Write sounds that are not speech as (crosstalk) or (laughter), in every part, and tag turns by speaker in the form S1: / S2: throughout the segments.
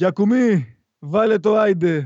S1: Για κουμί, βάλε το άιντε.
S2: Άιντε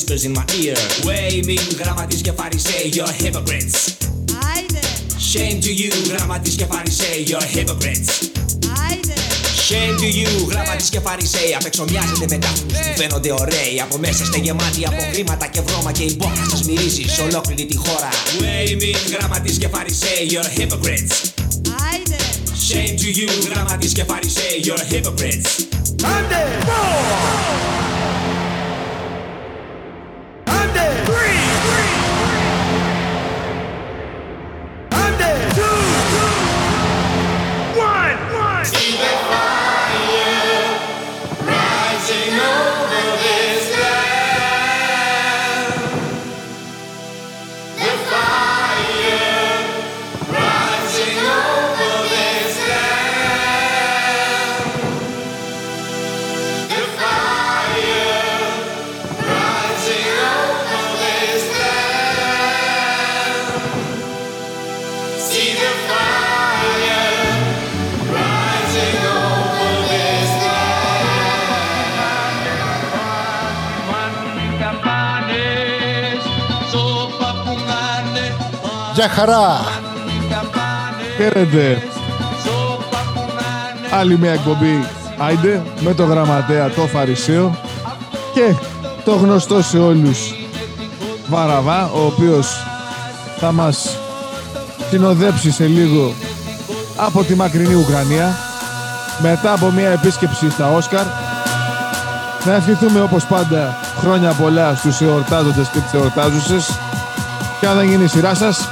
S3: whispers in my ear Way me, γραμματείς και φαρισαίοι, you're hypocrites.
S4: Άιντε
S3: Shame to you, γραμματείς και φαρισαίοι, you're hypocrites.
S4: Άιντε
S3: Shame to you, γραμματείς και φαρισαίοι Απ' έξω μοιάζετε με τάφους που φαίνονται ωραίοι. Από μέσα είστε γεμάτοι από χρήματα και βρώμα Και η μπόχα σας μυρίζει σε ολόκληρη τη χώρα. Way me, γραμματείς και φαρισαίοι, you're hypocrites.
S4: Άιντε
S3: Shame to you, γραμματείς και φαρισαίοι, you're hypocrites.
S2: Άντε! Άντε!
S5: Γεια χαρά!
S1: Χαίρετε. Άλλη μια εκπομπή Άιντε με το γραμματέα το Φαρισαίο και το γνωστό σε όλους Βαραβά ο οποίος θα μας συνοδέψει σε λίγο από τη μακρινή Ουκρανία μετά από μια επίσκεψη στα Όσκαρ να ευχηθούμε όπως πάντα χρόνια πολλά στους εορτάζοντες και τις εορτάζουσες και αν δεν γίνει η σειρά σας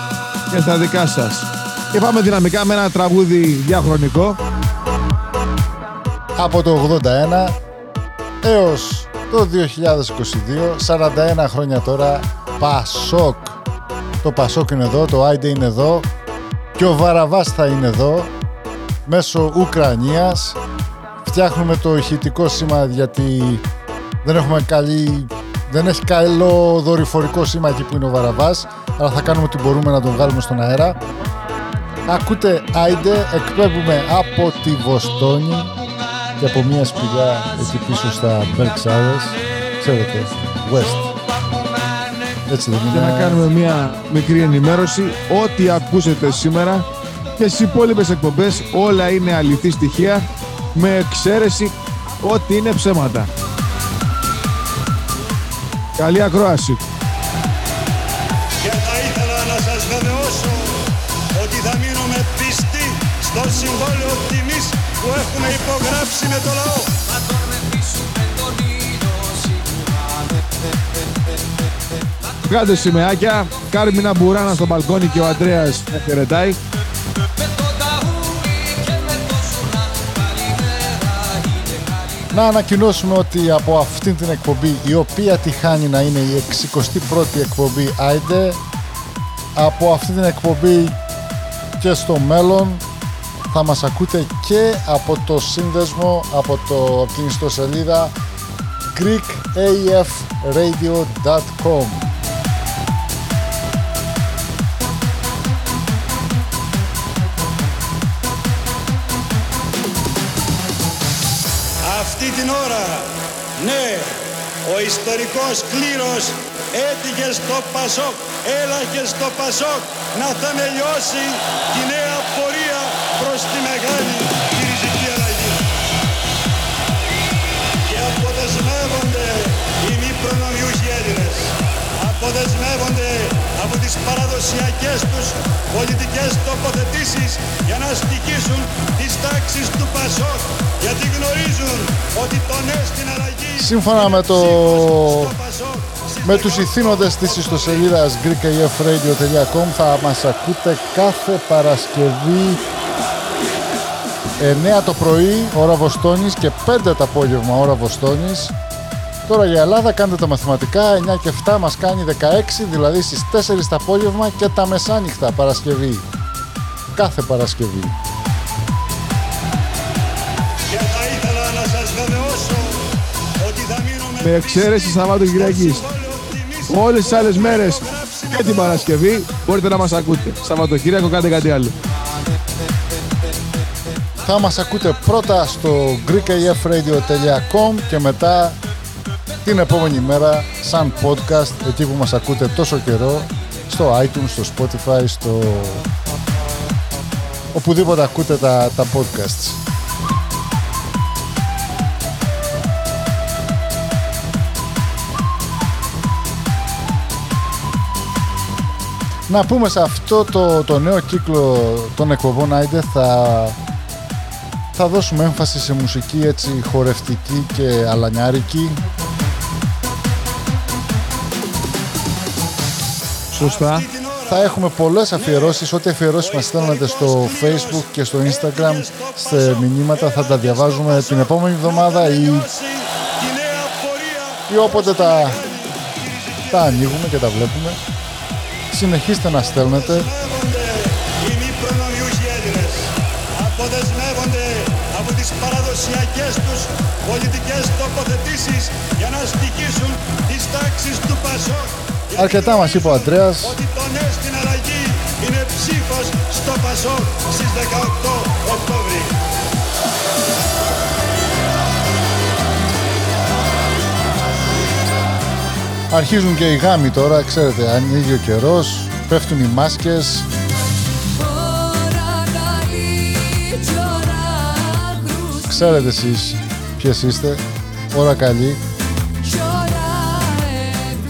S1: και στα δικά σας. Και πάμε δυναμικά με ένα τραγούδι διαχρονικό.
S5: Από το 81 έως το 2022, 41 χρόνια τώρα, Πασόκ. Το Πασόκ είναι εδώ, το Άιντε είναι εδώ και ο Βαραβάς θα είναι εδώ μέσω Ουκρανίας. Φτιάχνουμε το ηχητικό σήμα γιατί δεν έχουμε καλή... Δεν έχει καλό δορυφορικό σήμα εκεί που είναι ο Βαραβάς αλλά θα κάνουμε ό,τι μπορούμε να τον βγάλουμε στον αέρα. Ακούτε Άιντε, εκπέμπουμε από τη Βοστόνη και από μια σπηλιά εκεί πίσω στα Berkshires, ξέρετε, West. Έτσι δεν
S1: Και
S5: είναι.
S1: να κάνουμε μια μικρή ενημέρωση. Ό,τι ακούσετε σήμερα και στις υπόλοιπες εκπομπές όλα είναι αληθή στοιχεία με εξαίρεση ό,τι είναι ψέματα. Καλή ακρόαση.
S6: Που έχουμε υπογράψει με το λαό.
S1: Βγάλτε σημαίακια, Κάρμινα Μπουράνας στο μπαλκόνι και ο Αντρέας να χαιρετάει.
S5: Να ανακοινώσουμε ότι από αυτήν την εκπομπή, η οποία τυχάνει να είναι η 61η εκπομπή Άιντε, από αυτή την εκπομπή και στο μέλλον θα μας ακούτε και από το σύνδεσμο, από, το, από την ιστοσελίδα greekafradio.com
S6: Αυτή την ώρα, ναι, ο ιστορικός κλήρος έτυχε στο Πασόκ, έλαχε στο Πασόκ να θεμελιώσει τη νέα πορεία προς τη μεγάλη κυριζική αλλαγή. Και αποδεσμεύονται οι μη προνομιούχοι Έλληνες. Αποδεσμεύονται από τις παραδοσιακές τους πολιτικές τοποθετήσεις για να στοιχήσουν τις τάξεις του Πασόκ γιατί γνωρίζουν ότι το ναι στην αλλαγή
S5: Σύμφωνα με το-
S6: στο Πασόκ, στις
S5: Με τους ηθήνοντες της ιστοσελίδας greekafradio.com θα μας ακούτε κάθε Παρασκευή 9 το πρωί ώρα Βοστόνης και 5 το απόγευμα ώρα Βοστόνης. Τώρα για Ελλάδα κάντε τα μαθηματικά, 9 και 7 μας κάνει 16, δηλαδή στις 4 το απόγευμα και τα μεσάνυχτα Παρασκευή. Κάθε Παρασκευή.
S6: Και θα ήθελα να σας βεβαιώσω ότι θα μείνουμε
S1: Με εξαίρεση Σαββάτο-Κυριακής. Όλες τις άλλες μέρες και την Παρασκευή μπορείτε να μας ακούτε. Σαββατοκύριακο κάντε κάτι άλλο.
S5: Θα μας ακούτε πρώτα στο greekafradio.com και μετά την επόμενη μέρα σαν podcast εκεί που μας ακούτε τόσο καιρό στο iTunes, στο Spotify, στο οπουδήποτε ακούτε τα, τα podcasts. Να πούμε σε αυτό το, το νέο κύκλο των εκπομπών Άιντε θα, θα δώσουμε έμφαση σε μουσική έτσι χορευτική και αλανιάρικη.
S1: Σωστά.
S5: Θα έχουμε πολλές αφιερώσεις, ό,τι αφιερώσεις μας στέλνετε στο facebook και στο instagram σε μηνύματα θα τα διαβάζουμε την επόμενη εβδομάδα ή,
S6: τη νέα πορεία
S5: ή όποτε τα, τα ανοίγουμε και τα βλέπουμε. Συνεχίστε να στέλνετε.
S6: Πολιτικές τοποθετήσεις για να στοιχήσουν τις τάξεις του Πασόκ. Γιατί
S5: Αρκετά μας είπε ο Αντρέας.
S6: Ότι το ναι στην αλλαγή είναι ψήφος στο Πασόκ στις 18 Οκτώβρη.
S5: Αρχίζουν και οι γάμοι τώρα, ξέρετε, ανοίγει ο καιρός, πέφτουν οι μάσκες,
S4: Ώρα καλή κι ώρα γκρούς
S5: ξέρετε εσείς ποιες είστε, ώρα καλή.
S4: κι ώρα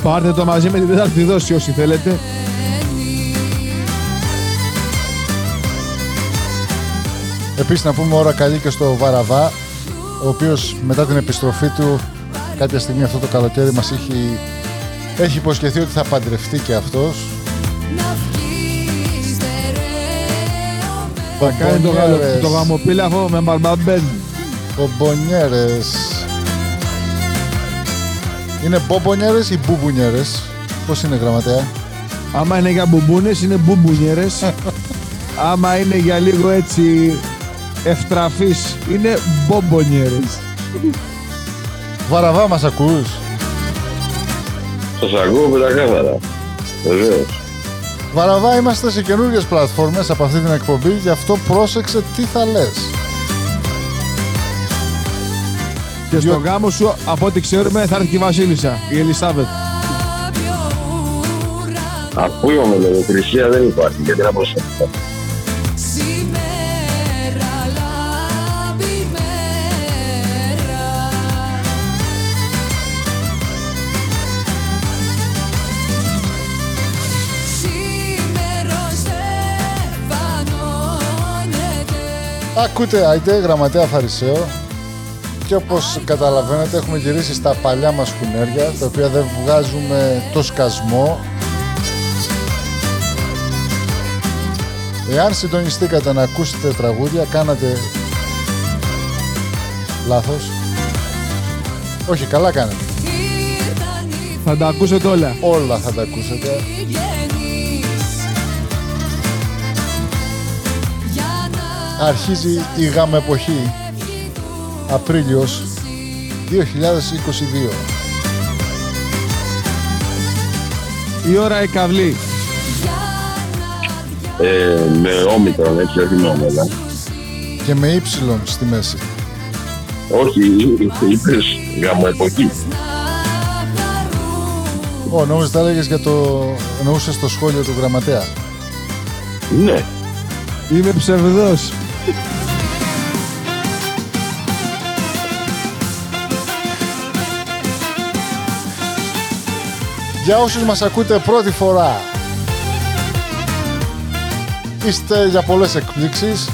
S1: Πάρτε το μαζί με την τέταρτη δόση όσοι θέλετε.
S4: εμένη
S5: Επίσης να πούμε ώρα καλή και στο Βαραβά, ο οποίος μετά την επιστροφή του κάποια στιγμή αυτό το καλοκαίρι μας έχει, έχει υποσχεθεί ότι θα παντρευτεί και αυτός.
S4: να βγεις στερεό
S1: Θα κάνει το, γαλο,
S5: Μπομπονιέρες.
S1: το γαμοπίλαφο με μαρμαμπέν.
S5: Μπομπονιέρες. Είναι μπομπονιέρες ή μπουμπονιέρες. Πώς είναι γραμματέα;
S1: Άμα είναι για μπουμπούνες είναι μπουμπουνιέρες. (laughs) Άμα είναι για λίγο έτσι ευτραφής είναι μπομπονιέρες.
S5: Βαραβά μας ακούς.
S7: Σας ακούω πεντακάθαρα. Βεβαίως.
S5: Βαραβά είμαστε σε καινούργιες πλατφόρμες από αυτή την εκπομπή, γι' αυτό πρόσεξε τι θα λες.
S1: Και στο
S5: Δυο-
S1: γάμο σου, από ό,τι ξέρουμε, θα έρθει και η Βασίλισσα, η Ελισάβετ.
S7: Ακούγομαι λογοκρισία δεν υπάρχει γιατί να προσέχω.
S4: Σήμερα λάμπει μέρα Σήμερα στεφανώνεται
S5: Ακούτε, Άιντε, γραμματέα Φαρισαίο. Και όπως καταλαβαίνετε έχουμε γυρίσει στα παλιά μας κουνέρια, τα οποία δεν βγάζουμε το σκασμό. Εάν συντονιστήκατε να ακούσετε τραγούδια, κάνατε λάθος. Όχι, καλά κάνετε.
S4: Ήρθαν οι
S1: Θα τα ακούσετε όλα.
S5: Όλα θα τα ακούσετε.
S4: γέννης Για να
S2: αρχίζει η γαμεποχή Απρίλιος 2022
S1: Η ώρα η καυλή.
S7: Ε, με όμικρον, έτσι, όχι με όμελα.
S2: και με ύψιλον στη μέση.
S7: Όχι, είπες γαμοεποχή.
S2: Ω, νόμιζα τα έλεγες για το... εννοούσες το σχόλιο του γραμματέα.
S7: Ναι.
S1: Είμαι ψευδός.
S2: Για όσους μας ακούτε πρώτη φορά Είστε για πολλές εκπλήξεις.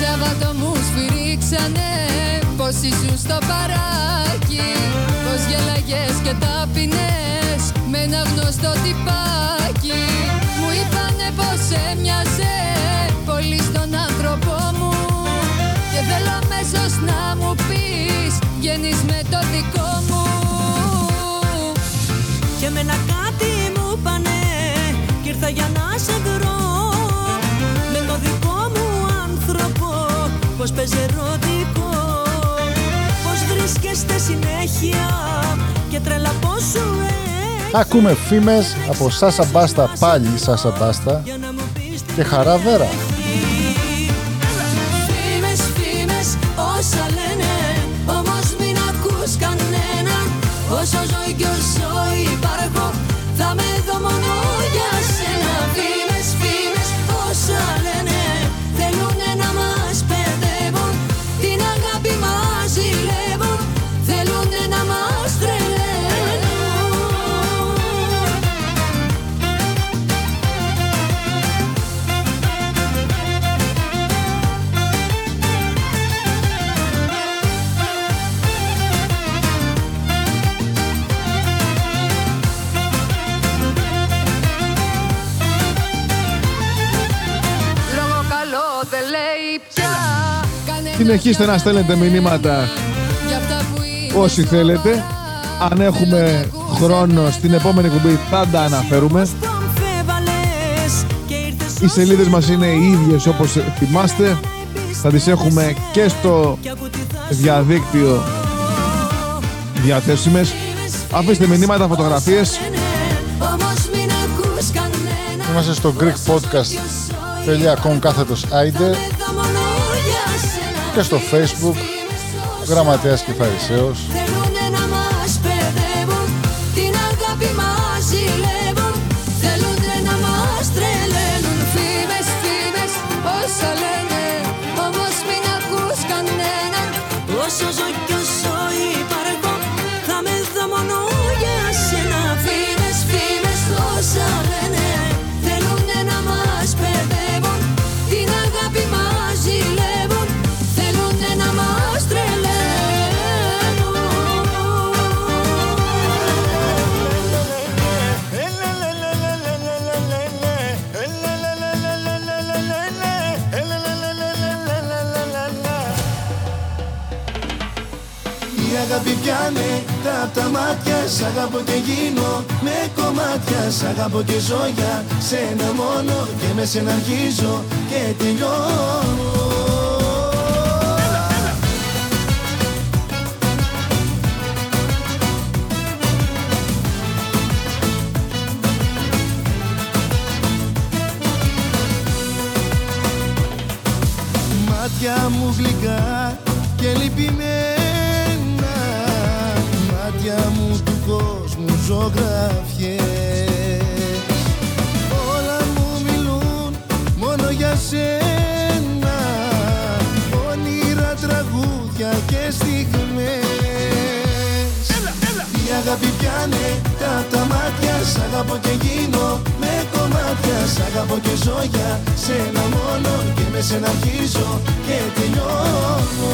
S8: Σάββατο μου σφυρίξανε Πως ήσουν στο παράκι Πως γέλαγες και ταπεινές Με ένα γνωστό τυπάκι. Μου είπανε πως έμοιαζε Πολύ στον άνθρωπό μου Και θέλω αμέσως να μου πεις Βγαίνεις με το δικό μου.
S5: Και με ένα κάτι μου πάνε Κι ήρθα για να σε βρω. Με το δικό μου άνθρωπο Πως παίζει ερωτικό. Πως βρίσκεστε συνέχεια Και τρελά πως σου έχει.
S2: Ακούμε φήμες από Σάσα Μπάστα πάλι Σάσα Μπάστα
S5: Για να μου πεις τι
S2: και Χαρά Βέρα
S1: Συνεχίστε να στέλνετε μηνύματα
S8: για αυτά που είναι
S1: όσοι θέλετε. Αν έχουμε χρόνο στην επόμενη κουμπί θα τα αναφέρουμε.
S5: που αμφέβαλες Και ήρθες
S1: Οι σελίδες μας είναι οι ίδιες όπως θυμάστε. Θα τις έχουμε και στο
S5: Κι ακού τι θα σου
S1: διαδίκτυο διαθέσιμες. Αφήστε μηνύματα, φωτογραφίες.
S8: λένε Όμως μην ακούς κανένα
S2: Είμαστε στο greekpodcast.com κάθετος Άιντε και στο facebook Γραμματέας και Φαρισαίος
S9: πιάνε τα απ' τα μάτια Σ' αγαπώ και γίνω με κομμάτια Σ' αγαπώ και ζω για σένα μόνο Και με σένα αρχίζω και τελειώνω Σ' αγαπώ και γίνω με κομμάτια. Σ' αγαπώ και ζω για σένα μόνο Και με σένα αρχίζω και τελειώνω.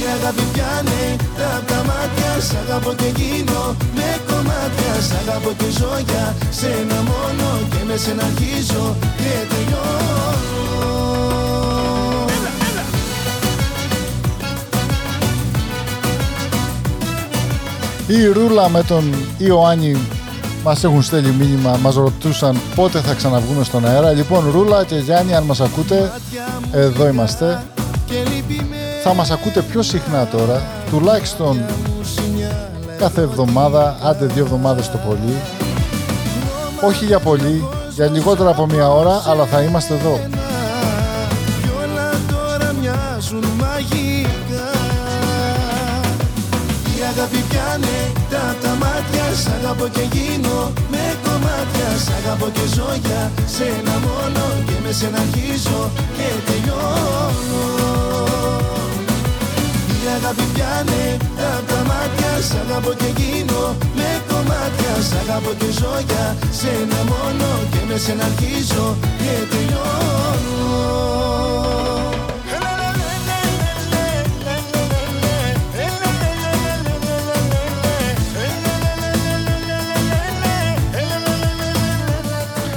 S9: Η αγάπη πιάνε τα απ' τα μάτια. Σ' αγαπώ και γίνω με κομμάτια. Σ' αγαπώ και ζω για σένα μόνο Και με σένα αρχίζω και τελειώνω
S2: Η Ρούλα με τον Ιωάννη
S5: Μας έχουν στέλνει μήνυμα, μας ρωτούσαν πότε θα ξαναβγούμε στον αέρα. Λοιπόν, Ρούλα και Γιάννη, αν μας ακούτε, εδώ είμαστε. Θα μας ακούτε πιο συχνά τώρα, τουλάχιστον κάθε εβδομάδα, άντε δύο εβδομάδες το πολύ. Όχι για πολύ, για λιγότερο από μία ώρα, αλλά θα είμαστε εδώ.
S9: Αγάπη πιάνε τα τα μάτια. Σ' αγαπώ και γίνω με κομμάτια. Σ' αγαπώ και ζω για σένα μόνο Και με σένα αρχίζω και τελειώνω. Η αγάπη πιάνε τα τα μάτια. Σ' αγαπώ και γίνω με κομμάτια. Σ' αγαπώ και ζω για σένα μόνο Και με σένα αρχίζω και τελειώνω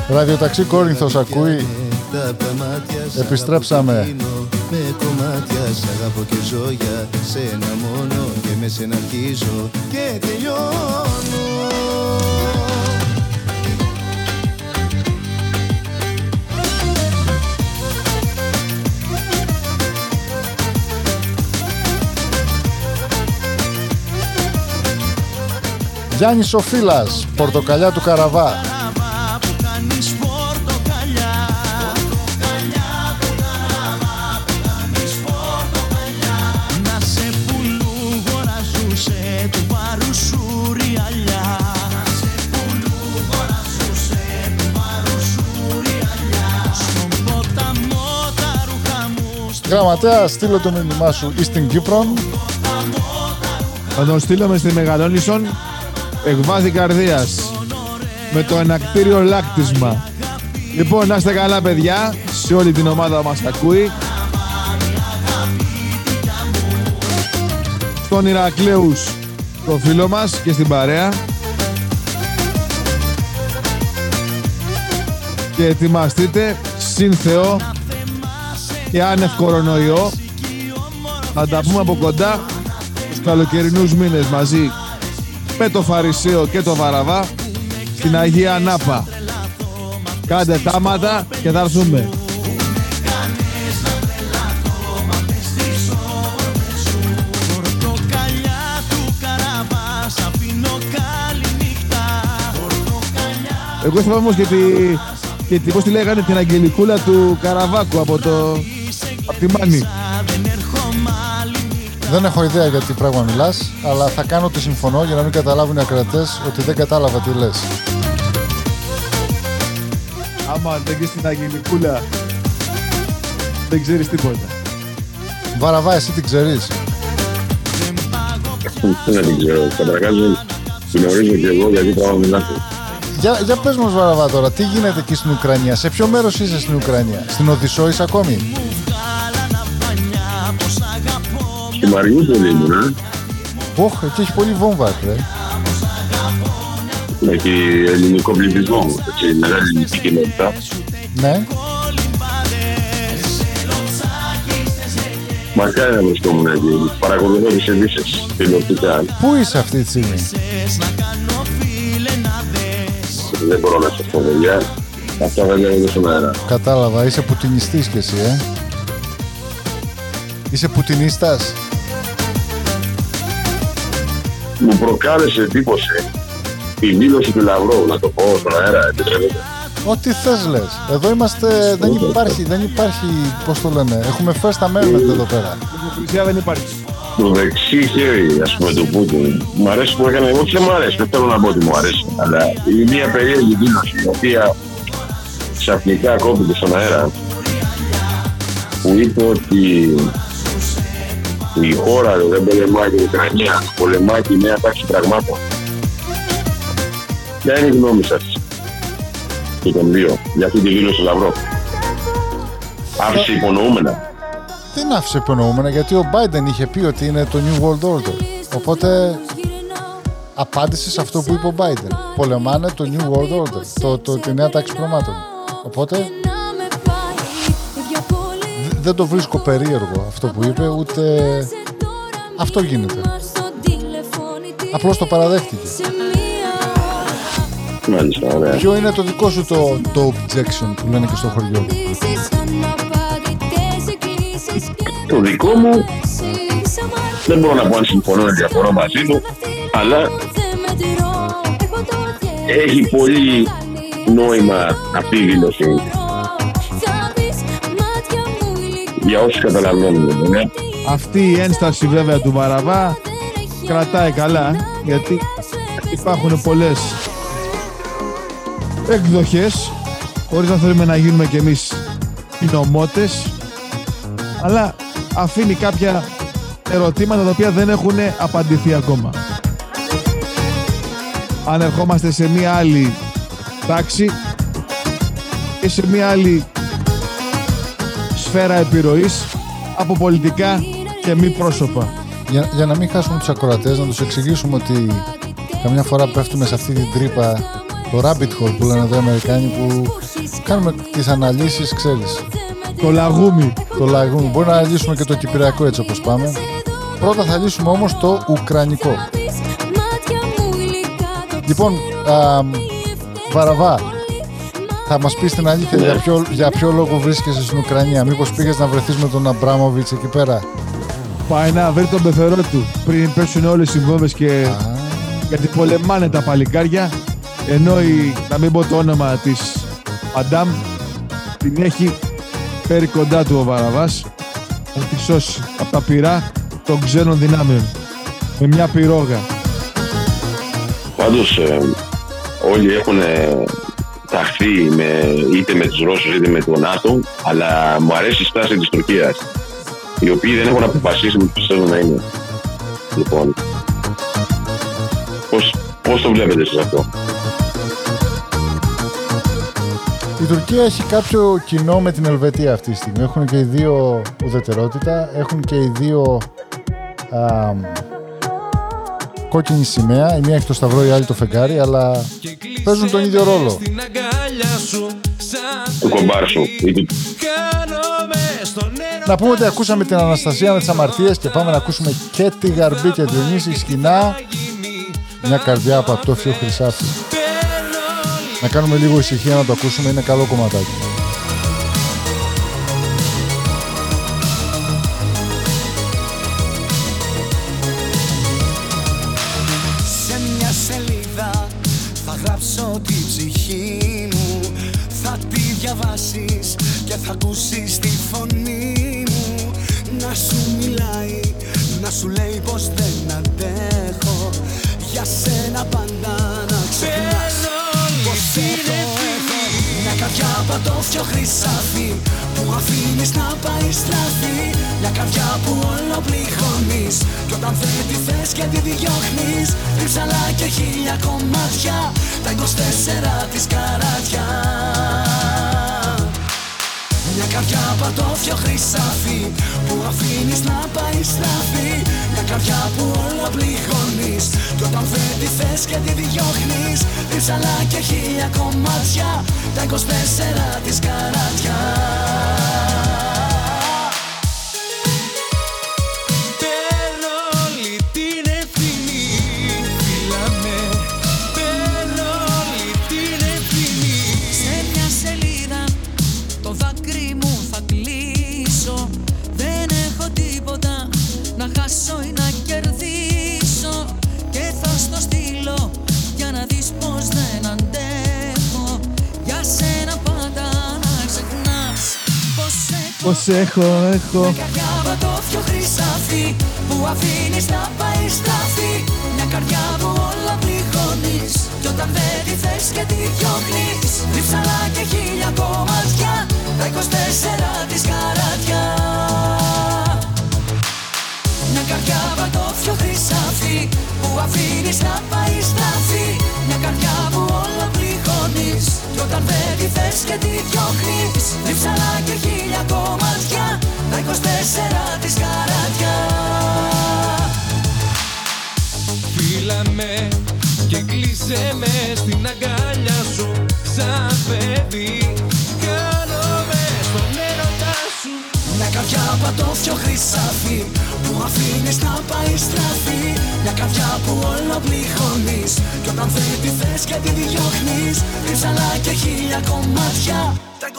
S5: Ραδιοταξί Κόρινθος ακούει.
S9: Τα τα μάτια σ'
S5: Επιστρέψαμε.
S9: αγαπώ και γίνω Με κομμάτια σ' αγαπώ και ζω για σένα μόνο Και με σένα αρχίζω και τελειώνω
S5: Γιάννης ο Φύλας, πορτοκαλιά του Καραβά. Γραμματέα, στείλω το μήνυμά σου ή στην Κύπρο.
S1: Θα τον στείλουμε στη Μεγαλόνισον εκβάθη καρδίας με το ενακτήριο λάκτισμα. Λοιπόν, να είστε καλά παιδιά, σε όλη την ομάδα που μας ακούει. Στον Ηρακλέους, το φίλο μας και στην παρέα. Και ετοιμαστείτε, συν Θεό και άνευ κορονοϊό. Θα τα πούμε από κοντά τους καλοκαιρινούς μήνες μαζί με το Φαρισαίο και το Βαραβά στην Αγία Νάπα. Κάντε τάματα και θα έρθουμε.
S9: Πορτοκαλιά του καραβά Σ' αφήνω καλή νύχτα Πορτοκαλιά
S1: Εγώ θυμάμαι όμως και τη, και τη, πώς τη λέγανε, την Αγγελικούλα του Καραβάκου από το... από τη Μάνη.
S9: δεν έρχομαι άλλη νύχτα
S5: Δεν έχω ιδέα για τι πράγμα μιλάς, αλλά θα κάνω ότι συμφωνώ για να μην καταλάβουν οι ακρατές ότι δεν κατάλαβα τι λες.
S1: Άμα δεν και στην Αγγελικούλα δεν ξέρεις τίποτα.
S5: Βαραβά, εσύ την ξέρεις.
S7: Δεν την ξέρω. Καταρχάς την γνωρίζω και εγώ γιατί πράγμα μιλάτε.
S5: Για, για πες μας Βαραβά τώρα, τι γίνεται εκεί στην Ουκρανία, σε ποιο μέρος είσαι στην Ουκρανία, στην Οδυσσό είσαι ακόμη;
S7: Στη Μαριούπολη ήμουν, ε.
S5: Όχ, εκεί έχει πολύ βόμβα, ρε.
S7: Έχει ελληνικό πληθυσμό, έτσι, μεγάλη ελληνική κοινότητα.
S5: Ναι,
S7: Μακάρι να βρισκόμουν εκεί. Παρακολουθώ τις ειδήσεις τηλεοπτικά.
S5: πού είσαι αυτή τη στιγμή;
S7: Δεν μπορώ να σας πω, παιδιά. Αυτά δεν λέγονται στον αέρα.
S5: Κατάλαβα, είσαι πουτινιστής κι εσύ, ε. Είσαι πουτινίστας;
S7: Μου προκάλεσε εντύπωση η δήλωση του Λαυρόου, να το πω στον αέρα, επιτρέπετε.
S5: Ό,τι θες λες. Εδώ είμαστε, δεν υπάρχει, δεν υπάρχει, πώς το λένε, έχουμε first amendment εδώ πέρα.
S1: Λογοκρισία δεν υπάρχει.
S7: Το δεξί χέρι, ας πούμε, του Πούτιν. Μ' αρέσει που έκανε, όχι δεν μου αρέσει, δεν θέλω να πω ότι μου αρέσει. Αλλά η μία περίεργη δήλωση, η οποία ξαφνικά κόπηκε στον αέρα, που είπε ότι η χώρα δεν πολεμάει την Ουκρανία, πολεμάει τη νέα τάξη πραγμάτων. Ποια είναι η γνώμη σας; Και των δύο για αυτή τη δήλωση του Λαυρό. Άφησε υπονοούμενα.
S5: Δεν άφησε υπονοούμενα γιατί ο Biden είχε πει ότι είναι το New World Order. Οπότε απάντησε σε αυτό που είπε ο Biden. Πολεμάνε το New World Order, το, το, τη νέα τάξη προμάτων. Οπότε δ- δεν το βρίσκω περίεργο αυτό που είπε, ούτε αυτό γίνεται. Απλώς το παραδέχτηκε.
S7: Μάλιστα, ωραία.
S5: Ποιο είναι το δικό σου το, το objection που λένε και στο χωριό;
S7: Το δικό μου δεν μπορώ να πω αν συμφωνώ ή διαφωνώ μαζί του, αλλά έχει πολύ νόημα αυτή η δήλωση για όσους καταλαβαίνουν. βέβαια.
S1: Αυτή η ένσταση βέβαια του Βαραβά κρατάει καλά γιατί υπάρχουν πολλές εκδοχές χωρίς να θέλουμε να γίνουμε κι εμείς οι νομότες αλλά αφήνει κάποια ερωτήματα τα οποία δεν έχουν απαντηθεί ακόμα. Αν ερχόμαστε σε μία άλλη τάξη και σε μία άλλη σφαίρα επιρροής από πολιτικά και μη πρόσωπα.
S5: Για, για να μην χάσουμε τους ακροατές, να τους εξηγήσουμε ότι καμιά φορά πέφτουμε σε αυτή την τρύπα το rabbit hole που λένε εδώ οι Αμερικάνοι που κάνουμε τις αναλύσεις, ξέρεις,
S1: Το λαγούμι.
S5: το λαγούμι. Μπορεί να αναλύσουμε και το κυπριακό έτσι όπως πάμε. Πρώτα θα λύσουμε όμως το ουκρανικό. Λοιπόν, α, Βαραβά, θα μας πεις την αλήθεια για, ποιο, για ποιο λόγο βρίσκεσαι στην Ουκρανία; Μήπως πήγες να βρεθείς με τον Αμπράμοβιτς εκεί πέρα;
S1: Πάει να βρει τον πεθερό του πριν πέσουν όλες οι βόμβες και γιατί πολεμάνε τα παλικάρια ενώ η, να μην πω το όνομα της Αντάμ την έχει φέρει κοντά του ο Βαραβάς να τη σώσει από τα πυρά των ξένων δυνάμεων με μια πυρόγα.
S7: Πάντως ε, όλοι έχουν ε, ταχθεί με, είτε με τους Ρώσους είτε με τον ΝΑΤΟ, αλλά μου αρέσει η στάση της Τουρκίας, οι οποίοι δεν έχουν αποφασίσει με πιστεύω να είναι. Λοιπόν, πώς, πώς το βλέπετε εσείς αυτό;
S5: Η Τουρκία έχει κάποιο κοινό με την Ελβετία αυτή τη στιγμή. Έχουν και οι δύο ουδετερότητα, έχουν και οι δύο α, κόκκινη σημαία. Η μία έχει το σταυρό, η άλλη το φεγγάρι, αλλά παίζουν τον ίδιο ρόλο.
S7: Του κομπάρσου ή του
S5: Να πούμε ότι ακούσαμε την Αναστασία με τις αμαρτίες και πάμε να ακούσουμε και τη Γαρμπή και Διονύση σκηνά. Μια καρδιά από ατόφιο χρυσάφι. Να κάνουμε λίγο ησυχία να το ακούσουμε, είναι καλό κομματάκι.
S10: Αφήνεις να πάει στραφή Μια καρδιά που όλο πληγώνεις. Κι όταν δεν τη θες και τη διώχνεις Ρίψαλα και χίλια κομμάτια Τα 24 της καράτια. Μια καρδιά πατώφιο χρυσάφι Που αφήνεις να πάει στραφή Μια καρδιά που όλο πληγώνεις Κι όταν δεν τη θες και τη διώχνεις Ρίψαλα και χίλια κομμάτια Τα 24 της καράτια
S2: Πως έχω,
S1: έχω.
S10: Μια καρδιά πατώφιο χρυσάφι Που αφήνεις να πάει στραφή. Μια καρδιά που όλα πληγώνεις Κι όταν δεν τη θες και τη διώχνεις. Ρίψαλα και χίλια κομμάτια Τα 24 της καράτια Μια καρδιά πατώφιο χρυσάφι Που αφήνεις να πάει στραφή Κι όταν δεν τη θες και τη διώχνεις. Ρίψαλα και χίλια κομμάτια Τα 24 της καράτια.
S11: Φίλα με και κλείσε με στην αγκάλια σου Σαν παιδί. Κάνομαι στον έρωτά σου.
S10: Μια καρδιά πατώφιο χρυσάφι. Που αφήνεις να πάει στραφή. Μια καρδιά που όλο πληγώνεις. Κι όταν δεν τη θες και τη διώχνεις Κρυψαλά και χίλια κομμάτια. Τα 24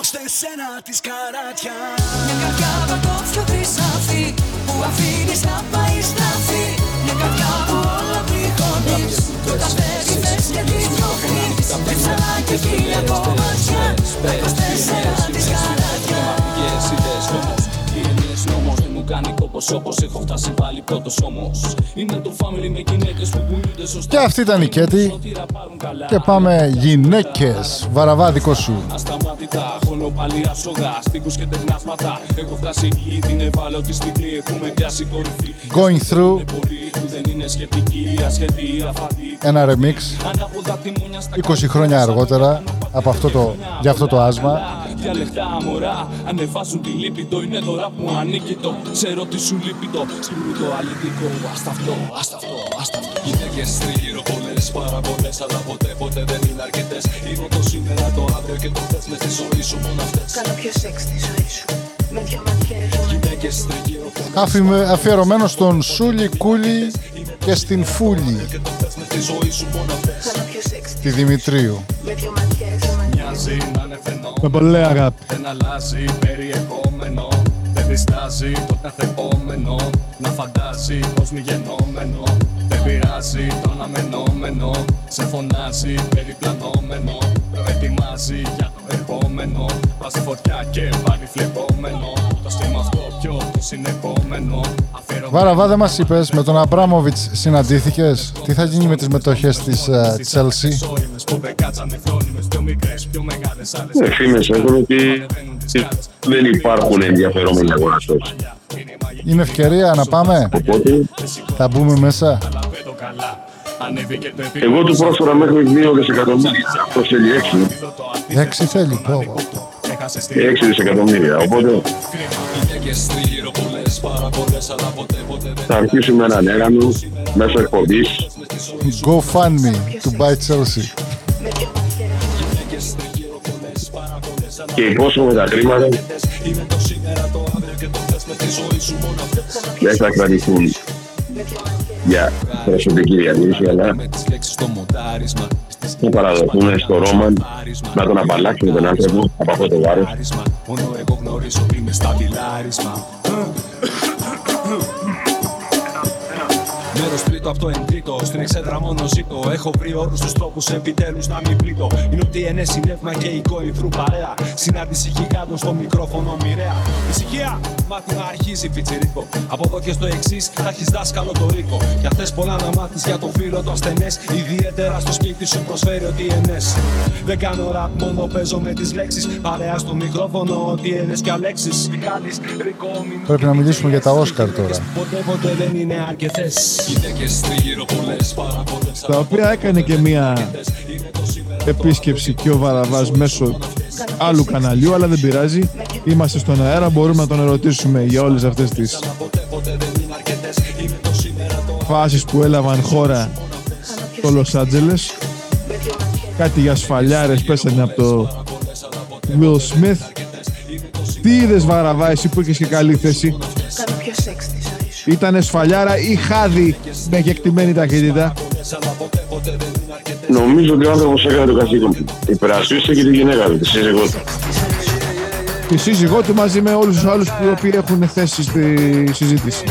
S10: της καράτια. Μια καρδιά πατώφιο χρυσάφι Που αφήνεις να πάει στραφή Μια καρδιά που όλο πληγώνεις Κι όταν δεν τη θες και τη διώχνεις Κρυψαλά και χίλια κομμάτια. Τα 24 της καράτια
S11: κάνει κόπος όπως έχω φτάσει πάλι πρώτος όμως. Είναι το family με γυναίκες που πουλούνται σωστά.
S5: Και αυτή ήταν η Κέτη.
S11: Σωτήρα πάρουν καλά.
S5: Και πάμε γυναίκες. Βαραβά δικό σου.
S11: Ασταμάτητα, χώνω πάλι άψογα Στίχους και τεχνάσματα Έχω φτάσει εκεί την ευάλωτη στιγμή. Έχουμε πιάσει κορυφή.
S5: Going through.
S11: Είναι πολλοί που δεν είναι σχετικοί Ασχετοί, αφαντοί
S5: ένα remix.
S11: Ανάποδα τιμόνια στα
S5: 20 χρόνια αργότερα από αυτό το, για αυτό το άσμα.
S11: Διαλεκτά μωρά, ανεβάζουν τη λύπητο Είναι δώρα που ανήκει το. Ξέρω τι σου λείπει το. Σκύβουν το αληθικό Άστα αυτό, άστα αυτό, άστα αυτό. Γυναίκες τριγύρω πολλές, πάρα πολλές Αλλά ποτέ ποτέ δεν είναι αρκετές. Είναι το σήμερα, το αύριο και το θες Μες στη ζωή σου μόνο αυτές.
S12: Κάνω πιο σεξ τη ζωή σου. Με δυο ματιές
S11: Γυναίκες τριγύρω πολλές
S5: Αφιμε- Αφιερωμένο στον Σούλη Κούλη και στην Φούλη
S11: και το θες Μες στη ζωή σου μόνο αυτές.
S12: Κάνω πιο σεξ
S5: τη Δημητρίου.
S12: Με δυο ματιές
S11: Μοιάζει να είναι φαινόμενο
S1: Με πολύ αγάπη.
S11: Δεν αλλάζει περιεχόμενο. Δεν διστάζει το καθεπόμενο. Να φαντάζει πως μη γενόμενο Δεν πειράζει το αναμενόμενο. Σε φωνάζει περιπλανόμενο Προετοιμάζει για το ερχόμενο Βάζει φωτιά και πάλι φλεγόμενο Το στήμα αυτό πιο το συνεχόμενο Αφιερωμένο
S5: Βάραβά, δεν μας είπες, με τον Αμπράμοβιτς συναντήθηκες. Τι θα γίνει με τις μετοχές της ε, Chelsea;
S11: Σόιμες που δεν κάτσανε φρόνιμες Πιο μικρές, πιο μεγάλες άλλες
S7: Ναι, φήμες έχουν ότι δεν υπάρχουν ενδιαφερόμενοι αγοραστές.
S5: Είναι ευκαιρία να πάμε;
S7: Οπότε,
S5: Θα μπούμε μέσα;
S11: Πέτω καλά Ανέβηκε το
S7: εγώ του πρόσφερα μέχρι 2 δισεκατομμύρια. Αυτό θέλει 6.
S5: Έξι θέλει. πω, πω.
S11: Έχασε στη
S7: 6 δισεκατομμύρια. Οπότε
S11: Γυναίκες τριγύρω πολλές, πάρα πολλές, αλλά ποτέ ποτέ δεν
S7: θα αρχίσουμε έναν έγαμο μέσω εκπομπής.
S5: Go fund me to buy Chelsea.
S12: Με δυο ματιές
S7: Και υπόσχομαι τα χρήματα
S11: είναι το σήμερα, το αύριο και το θες με τη ζωή σου μόνο αυτές
S7: δεν θα κρατηθούν για προσωπική διαδίκηση, αλλά
S11: Με τις λέξεις στο μοντάρισμα Στις
S7: θα παραδοθούν στο Ρόμαν να τον απαλλάξουν τον άνθρωπο από αυτό το βάρος.
S11: άρισμα Μόνο εγώ γνωρίζω ότι είμαι στα τρίτο από το εντρίτο, στην εξέδρα μόνο ζήτω. Έχω βρει όρους στους τρόπους επιτέλους να μην πλήττω. Είναι ότι είναι συνεύμα και η κορυφρού παρέα. Συνάντηση γιγάντων στο μικρόφωνο μοιραία. Ησυχία, μάθει να αρχίζει πιτσιρίκο. Από εδώ και στο εξής θα έχεις δάσκαλο το ρίκο. Για θες πολλά να μάθεις για το φίλο το ασθενές. Ιδιαίτερα στο σπίτι σου προσφέρει ότι ενές. Δεν κάνω ραπ, μόνο παίζω με τις λέξεις. Παρέα στο μικρόφωνο, ότι ενές και αλέξεις. Μιχάλης, Ρικό, μην
S5: Πρέπει να μιλήσουμε για τα Όσκαρ τώρα.
S11: Ποτέ ποτέ δεν είναι αρκετές Γυναίκες τριγύρω πολλές πάρα πολλές
S1: Τα οποία έκανε και μια επίσκεψη και ο Βαραβάς μέσω άλλου καναλιού, αλλά δεν πειράζει. Είμαστε στον αέρα, μπορούμε να τον ερωτήσουμε για όλες αυτές τις φάσεις που έλαβαν χώρα στο Λος Άντζελες. Κάτι για σφαλιάρες πέσανε από το Will Smith. Τι είδες Βαραβά, εσύ που είχες και καλή θέση;
S12: Κάνω πιο σεξ τη ζωή σου.
S1: Ήτανε σφαλιάρα ή χάδι με κεκτημένη ταχύτητα;
S7: Νομίζω ότι ο άνθρωπος έκανε το καθήκον του. Υπερασπίστηκε και τη γυναίκα του, τη σύζυγό του.
S1: Τη σύζυγό του μαζί με όλους τους άλλους που οι οποίοι έχουν θέση στη συζήτηση.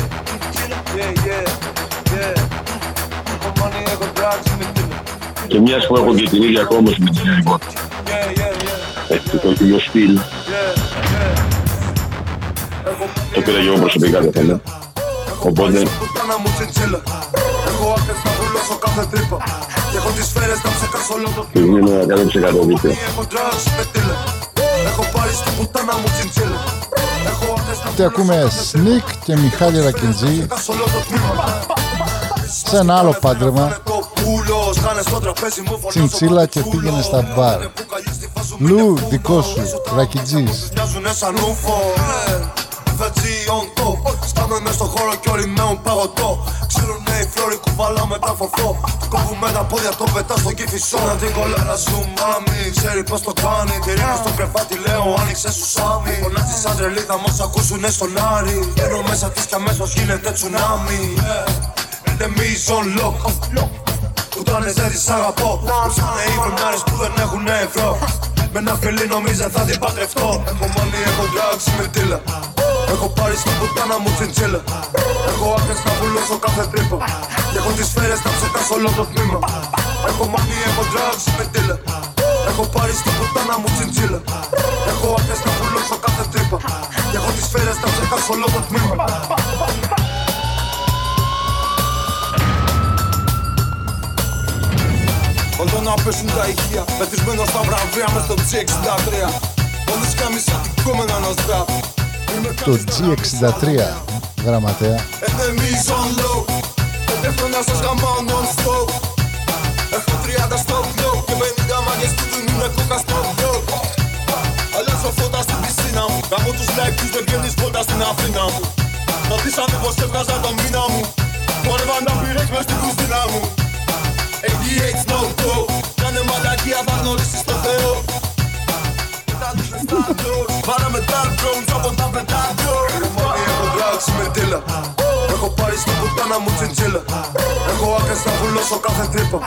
S7: Και μιας που έχω και την ίδια κόμωση με τη σύζυγό του. Έτσι, το ίδιο στυλ. Το πήρα και εγώ προσωπικά το θέμα. Οπότε,
S10: Πουτάνα μου τσιτσίλα. Έχω άκρες να βουλώσω κάθε τρύπα. Και έχω τις σφαίρες να ψεκάσω όλο το
S7: τη δίνω 100% δίκαιο.
S10: Έχω drugs με τίλε Έχω πάρει στην πουτάνα μου τσιτσίλα. Έχω άκρες να
S5: Και ακούμε Sneak και Μιχάλη Ρακιντζή.
S10: ψεκάσω όλο το τμήμα
S5: σε ένα άλλο πάντρεμα.
S10: Το πουλος Κάνε στο τραπέζι μου φωνάζω
S5: Τσιντσίλα και πήγαινε στα μπαρ. Λου, δικό σου, Ρακιτζής.
S10: Μοιάζουνε σαν ούφο FG on top Σκάμε μες στο χώρο κι όλοι με ον παγωτό. Ξέρουνε οι
S13: φλόρι κουβαλάμε τα φοφό Κόβουμε τα πόδια, το πετάς στο κύφισό Να την κολάρα σου μάμι Ξέρει πως το κάνει. Τη ρίχνω στο κρεβάτι λέω άνοιξε σου σάμι. Φωνάζεις σαν τρελή θα μας ακούσουνε στον Άρη. Μπαίνω μέσα της και αμέσως γίνεται τσουνάμι. Yeah. Enemies on lock. Πουτάνες δεν τις αγαπώ. Ψάνε οι βρωμιάρες που δεν έχουν ευρώ. Με ένα φιλί νομίζε θα την παντρευτώ. Έχω money, έχω drugs, με τίλα Έχω πάρει στην πουτάνα μου τσιντσίλα Έχω άκρες να βουλώσω κάθε τρύπα. Και έχω τις σφαίρες να ψεκάσω όλο το τμήμα. Έχω money, έχω drugs, με τίλα Έχω πάρει στην πουτάνα μου τσιντσίλα Έχω άκρες να βουλώσω κάθε τρύπα. Και έχω τις σφαίρες να ψεκάσω όλο το τμήμα.
S14: Όλο να πέσουν τα ηχεία Πετρισμένο στα βραβεία μες στο G63. Όλες καμίσα κόμενα να σδραπ
S5: Το G63 γραμματέα.
S14: Enemies on low Τηλέφωνα σας γαμάω non-stop Έχω 30 στο flow Και 50 μάγκες που δίνουνε κόκα στο flow Αλλάζω φώτα στην πισίνα μου Κάμω τους like τους δεν βγαίνεις φώτα στην Αθήνα μου Ρωτήσαμε πως έβγαζα τον μήνα μου Χόρευαν τα πυρέξ μες στην κουστίνα μου 88 no go Κάνε μαλακία θα γνωρίσεις το Θεό Πετάντες στα doors Πάραμε τα drones από τα πετάντος
S13: Έχω money, έχω drugs, με τίλα Έχω πάρει στην πουτάνα μου τσιντσίλα Έχω άκρες να βουλώσω κάθε τρύπα.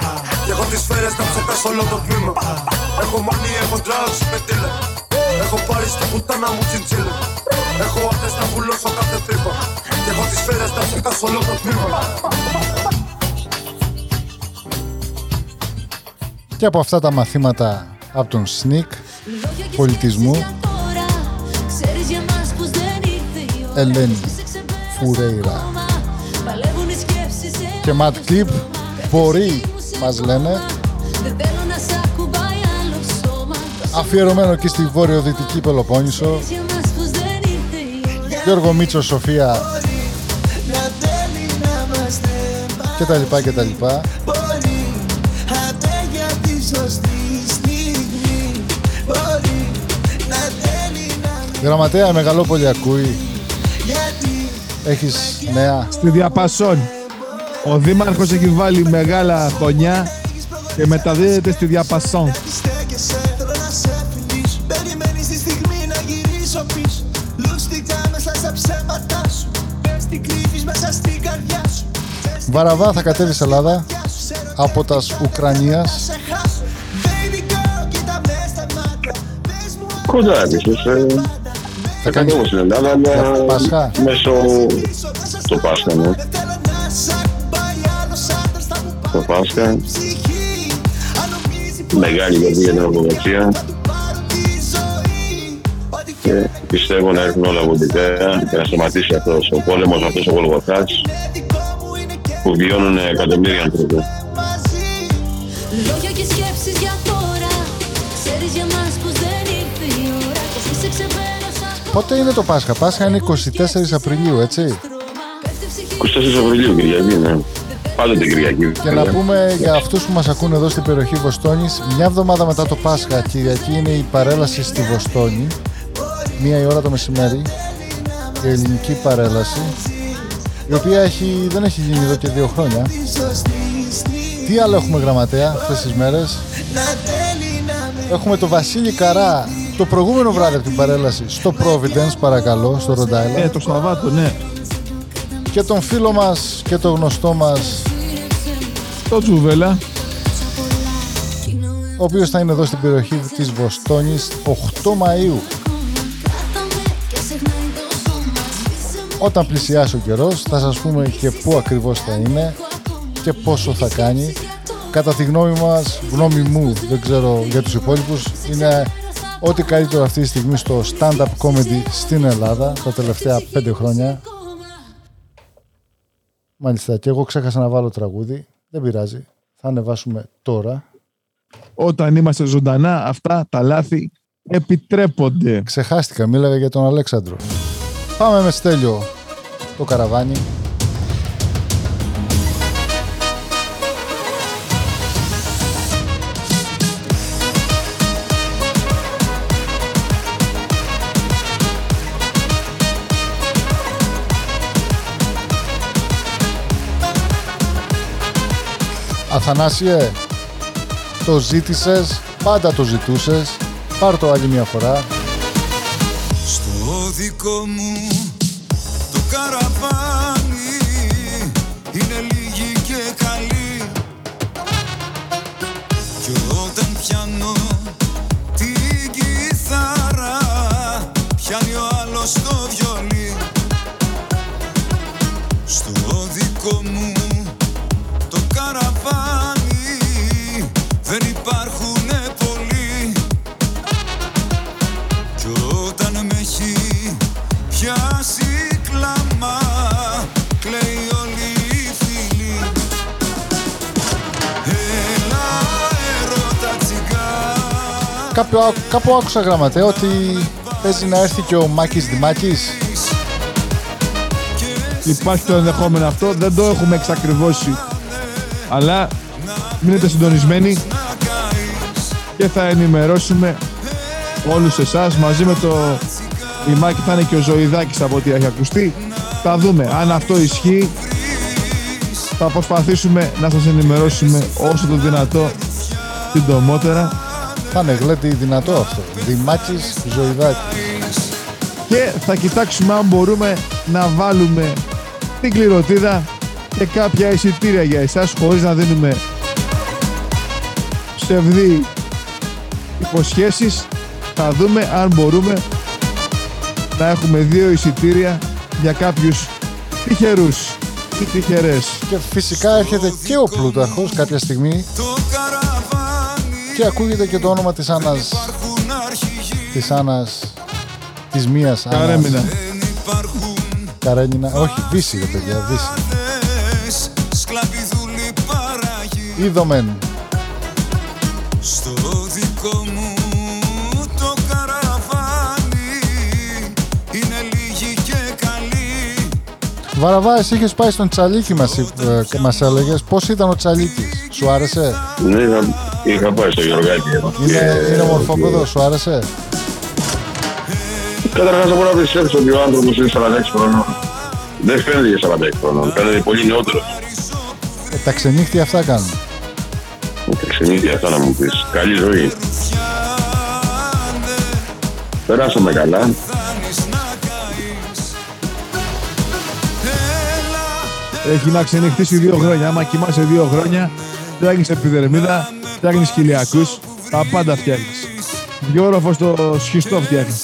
S13: Και έχω τις σφαίρες να ψεκάσω όλο το τμήμα Έχω money, έχω drugs, με τίλα Έχω πάρει στην πουτάνα μου τσιντσίλα Έχω άκρες να βουλώσω κάθε τρύπα. Και έχω τις σφαίρες να ψεκάσω όλο το τμήμα
S5: Και από αυτά τα μαθήματα από τον Sneak πολιτισμού.
S2: Ξέρεις για μας πως δεν ήρθε η ώρα.
S5: Ελένη
S2: και σε ξεπέρασε
S5: Φουρέιρα.
S2: ακόμα. Παλεύουν οι σκέψεις σε
S5: και Matt Clip μπορεί μας λένε.
S2: Δεν θέλω να σ' ακουμπάει άλλο σώμα.
S5: Αφιερωμένο και στη βορειοδυτική Πελοπόννησο.
S2: Ξέρεις για μας πως δεν ήρθε η ώρα.
S5: Γιώργο Μίτσο, Σοφία.
S13: Να θέλει να είμαστε
S5: και τα λοιπά και τα λοιπά Γραμματέα Μεγαλόπολη ακούει.
S13: Γιατί
S5: Έχεις νέα;
S1: Στη διαπασόν. Ο Δήμαρχος έχει βάλει μεγάλα χωνιά και μεταδίδεται στη διαπασόν.
S13: στέκεσαι Θέλω να σε φιλήσω Περιμένεις τη στιγμή να γυρίσω πίσω. Λούστικα μέσα στα ψέματα σου. Πες τι κρύβεις μέσα στην καρδιά σου. Πες τι
S5: Βαραβά θα κατέβει σε Ελλάδα από τας Ουκρανίας.
S13: σε χάσω. Baby girl, κοίτα με στα μάτια. Πες μου αν
S7: Κοντά ίσως. Ε,
S5: θα
S7: θα
S5: κάνεις
S7: κατέβω στην Ελλάδα,
S5: για
S7: αλλά
S5: Πάσχα;
S7: μέσω το Πάσχα, ναι.
S13: θέλω να σ' ακουμπάει άλλος άντρας θα μου
S7: Το Πάσχα.
S13: ψυχή Αν νομίζει
S7: Μεγάλη γιορτή για την Ορθοδοξία
S13: πάρω τη ζωή Ό,τι
S7: και πιστεύω να έρθουν όλα βολικά και να σταματήσει αυτός ο πόλεμος, αυτός ο Γολγοθάς
S13: δικό μου είναι και
S7: που βιώνουν εκατομμύρια άνθρωποι.
S5: Πότε είναι το Πάσχα, Πάσχα είναι 24 Απριλίου έτσι;
S2: Πέφτει η ψυχή
S7: 24 Απριλίου Κυριακή, ναι. Πάντοτε Κυριακή.
S5: Και να πούμε για αυτούς που μας ακούν εδώ στην περιοχή Βοστόνης Μια εβδομάδα μετά το Πάσχα Κυριακή είναι η παρέλαση στη Βοστόνη Μία η ώρα το μεσημέρι Η ελληνική παρέλαση Η οποία έχει, δεν έχει γίνει εδώ και δύο χρόνια Τι άλλο έχουμε γραμματέα αυτές τις μέρες; Έχουμε το Βασίλη Καρά το προηγούμενο βράδυ από την παρέλαση στο Providence παρακαλώ, στο Rhode Island
S1: Ε, το Σαββάτο, ναι.
S5: και τον φίλο μας και το γνωστό μας
S1: Το Τζουβέλα.
S5: ο οποίος θα είναι εδώ στην περιοχή της Βοστόνης 8 Μαΐου Όταν πλησιάσει ο καιρός θα σας πούμε και πού ακριβώς θα είναι και πόσο θα κάνει. Κατά τη γνώμη μας, γνώμη μου, δεν ξέρω για τους υπόλοιπους, είναι ό,τι καλύτερο αυτή τη στιγμή στο stand-up comedy στην Ελλάδα τα τελευταία πέντε χρόνια. Μάλιστα, και εγώ ξέχασα να βάλω τραγούδι. Δεν πειράζει. Θα ανεβάσουμε τώρα.
S1: Όταν είμαστε ζωντανά, αυτά τα λάθη επιτρέπονται.
S5: Ξεχάστηκα, μίλαγα για τον Αλέξανδρο. Πάμε με Στέλιο το καραβάνι. Αθανάσιε, το ζήτησες, πάντα το ζητούσες, πάρ' το άλλη μια φορά.
S15: Στο δικό μου το καραβάνι είναι λίγοι και καλοί Κι όταν πιάνω την κιθάρα πιάνει ο άλλος το βιολί. Στο δικό μου τσιγάρα
S5: Κάπου, άκου- κάπου άκουσα γραμματέα ότι παίζει να έρθει και ο Μάκης Δημάκης.
S1: Υπάρχει το ενδεχόμενο αυτό, δεν το έχουμε εξακριβώσει. Αλλά μείνετε συντονισμένοι και θα ενημερώσουμε όλους εσάς μαζί με το Λιμάκι θα είναι και ο Ζωηδάκης από ό,τι έχει ακουστεί. Θα δούμε αν αυτό ισχύει. Θα προσπαθήσουμε να σας ενημερώσουμε όσο το δυνατό συντομότερα
S5: Θα είναι γλέτη δυνατό αυτό. Δημάκης Ζωηδάκης.
S1: και θα κοιτάξουμε αν μπορούμε να βάλουμε την κληροτίδα και κάποια εισιτήρια για εσάς χωρίς να δίνουμε ψευδή υποσχέσεις θα δούμε αν μπορούμε να έχουμε δύο εισιτήρια για κάποιους τυχερούς ή τυχερές
S5: Και φυσικά έρχεται και ο Πλούταρχος κάποια στιγμή και ακούγεται και το όνομα της Άννας. Της Άννας. Της μίας Άννας.
S1: Καρέμινα.
S5: Καρένινα, όχι, Δύση ρε παιδιά, Δύση.
S15: Σκλαβιδούλη παράγει
S5: Είδομεν
S15: Στο δικό μου το καραβάνι είναι λίγοι και καλοί
S5: Βαραβά, εσύ είχες πάει στον Τσαλίκη μας, είπ- ε, μας έλεγες. Πώς ήταν ο Τσαλίκης, σου άρεσε,
S7: Ναι, είχα, είχα πάει στο Γιωργάκη.
S5: είναι, είναι ομορφόπεδο, σου άρεσε;
S7: Καταρχάς δεν μπορώ να πιστέψω ότι ο άνθρωπος είναι 46 χρονών. Δεν φαίνεται για 46 χρονών. Φαίνεται πολύ νεότερος.
S5: Ε, τα ξενύχτια αυτά κάνουν.
S7: Τα ξενύχια αυτά να μου πεις. Καλή ζωή. Περάσαμε καλά.
S1: Έχει να ξενυχτήσει δύο χρόνια. Άμα κοιμάσαι δύο χρόνια, φτιάχνει επιδερμίδα, φτιάχνεις χιλιακού, τα πάντα φτιάχνεις. Δυο στο σχιστό φτιάχνει.